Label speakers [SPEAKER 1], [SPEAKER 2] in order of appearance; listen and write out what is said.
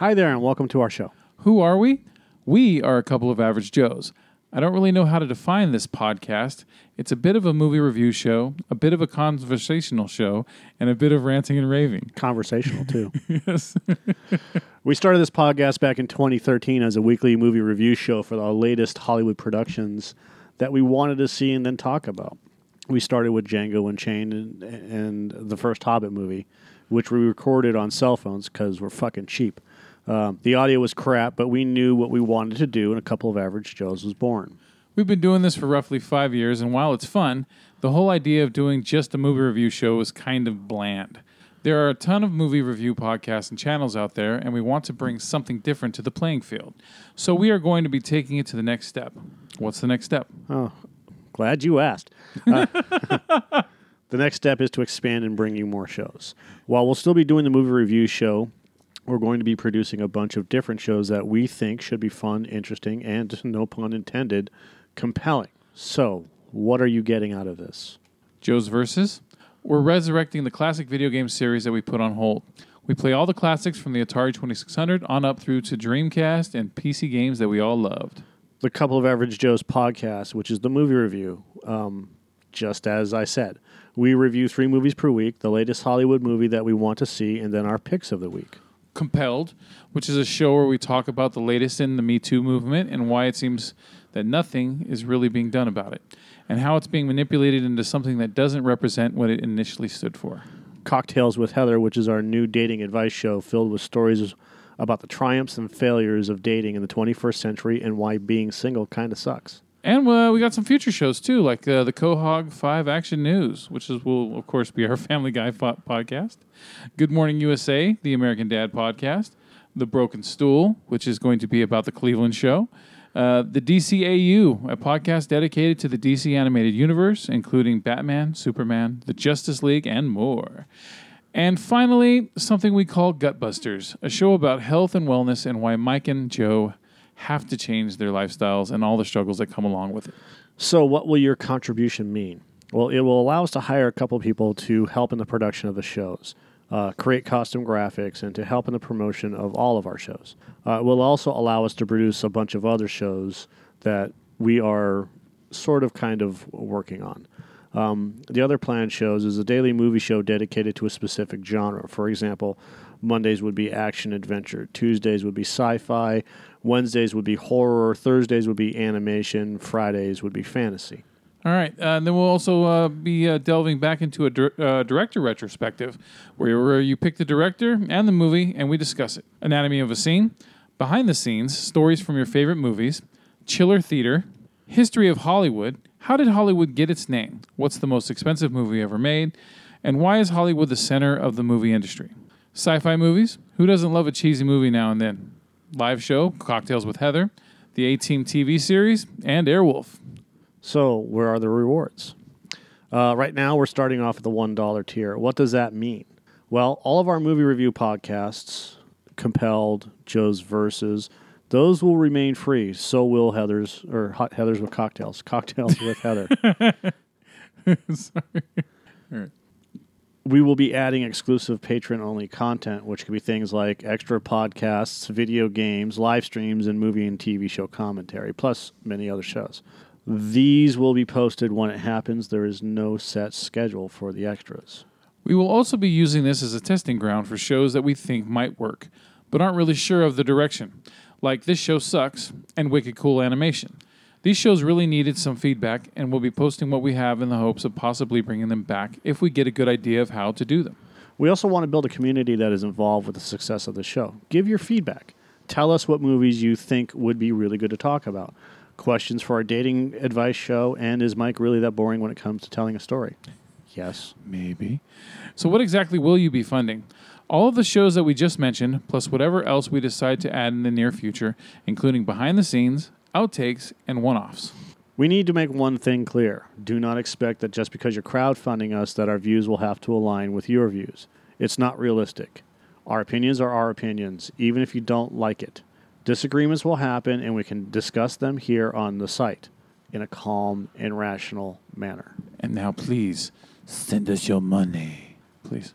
[SPEAKER 1] Hi there, and welcome to our show.
[SPEAKER 2] Who are we? We are a couple of average Joes. I don't really know how to define this podcast. It's a bit of a movie review show, a bit of a conversational show, and a bit of ranting and raving.
[SPEAKER 1] Conversational, too.
[SPEAKER 2] Yes.
[SPEAKER 1] we started this podcast back in 2013 as a weekly movie review show for the latest Hollywood productions that we wanted to see and then talk about. We started with Django Unchained and, and the first Hobbit movie, which we recorded on cell phones because we're fucking cheap. Um, the audio was crap, but we knew what we wanted to do, and a couple of average Joes was born.
[SPEAKER 2] We've been doing this for roughly five years, and while it's fun, the whole idea of doing just a movie review show is kind of bland. There are a ton of movie review podcasts and channels out there, and we want to bring something different to the playing field. So we are going to be taking it to the next step. What's the next step?
[SPEAKER 1] Oh, glad you asked. Uh, the next step is to expand and bring you more shows. While we'll still be doing the movie review show, we're going to be producing a bunch of different shows that we think should be fun, interesting, and, no pun intended, compelling. So, what are you getting out of this?
[SPEAKER 2] Joe's Versus. We're resurrecting the classic video game series that we put on hold. We play all the classics from the Atari 2600 on up through to Dreamcast and PC games that we all loved.
[SPEAKER 1] The Couple of Average Joes podcast, which is the movie review. Um, just as I said, we review three movies per week, the latest Hollywood movie that we want to see, and then our picks of the week.
[SPEAKER 2] Compelled, which is a show where we talk about the latest in the Me Too movement and why it seems that nothing is really being done about it, and how it's being manipulated into something that doesn't represent what it initially stood for.
[SPEAKER 1] Cocktails with Heather, which is our new dating advice show filled with stories about the triumphs and failures of dating in the 21st century and why being single kind of sucks.
[SPEAKER 2] And uh, we got some future shows too, like uh, the Quahog 5 Action News, which is, will, of course, be our Family Guy fo- podcast. Good Morning USA, the American Dad podcast. The Broken Stool, which is going to be about the Cleveland show. Uh, the DCAU, a podcast dedicated to the DC animated universe, including Batman, Superman, the Justice League, and more. And finally, something we call Gutbusters, a show about health and wellness and why Mike and Joe have to change their lifestyles and all the struggles that come along with it.
[SPEAKER 1] So, what will your contribution mean? Well, it will allow us to hire a couple people to help in the production of the shows, uh, create costume graphics, and to help in the promotion of all of our shows. Uh, it will also allow us to produce a bunch of other shows that we are sort of kind of working on. Um, the other planned shows is a daily movie show dedicated to a specific genre. For example, Mondays would be action adventure, Tuesdays would be sci fi, Wednesdays would be horror, Thursdays would be animation, Fridays would be fantasy.
[SPEAKER 2] All right, uh, and then we'll also uh, be uh, delving back into a dir- uh, director retrospective, where, where you pick the director and the movie, and we discuss it. Anatomy of a scene, behind the scenes, stories from your favorite movies, chiller theater, history of Hollywood. How did Hollywood get its name? What's the most expensive movie ever made? And why is Hollywood the center of the movie industry? Sci-fi movies. Who doesn't love a cheesy movie now and then? Live show, Cocktails with Heather, the A-Team TV series, and Airwolf.
[SPEAKER 1] So, where are the rewards? Uh, right now, we're starting off at the $1 tier. What does that mean? Well, all of our movie review podcasts, Compelled, Joe's Versus, those will remain free. So will Heather's, or Hot Heather's with Cocktails. Cocktails with Heather.
[SPEAKER 2] Sorry.
[SPEAKER 1] we will be adding exclusive patron only content, which could be things like extra podcasts, video games, live streams, and movie and TV show commentary, plus many other shows. These will be posted when it happens. There is no set schedule for the extras.
[SPEAKER 2] We will also be using this as a testing ground for shows that we think might work, but aren't really sure of the direction, like This Show Sucks and Wicked Cool Animation. These shows really needed some feedback, and we'll be posting what we have in the hopes of possibly bringing them back if we get a good idea of how to do them.
[SPEAKER 1] We also want to build a community that is involved with the success of the show. Give your feedback. Tell us what movies you think would be really good to talk about. Questions for our dating advice show, and is Mike really that boring when it comes to telling a story? Yes.
[SPEAKER 2] Maybe. So, what exactly will you be funding? All of the shows that we just mentioned, plus whatever else we decide to add in the near future, including behind the scenes, outtakes, and one offs.
[SPEAKER 1] We need to make one thing clear. Do not expect that just because you're crowdfunding us that our views will have to align with your views. It's not realistic. Our opinions are our opinions, even if you don't like it. Disagreements will happen and we can discuss them here on the site in a calm and rational manner.
[SPEAKER 2] And now, please send us your money. Please.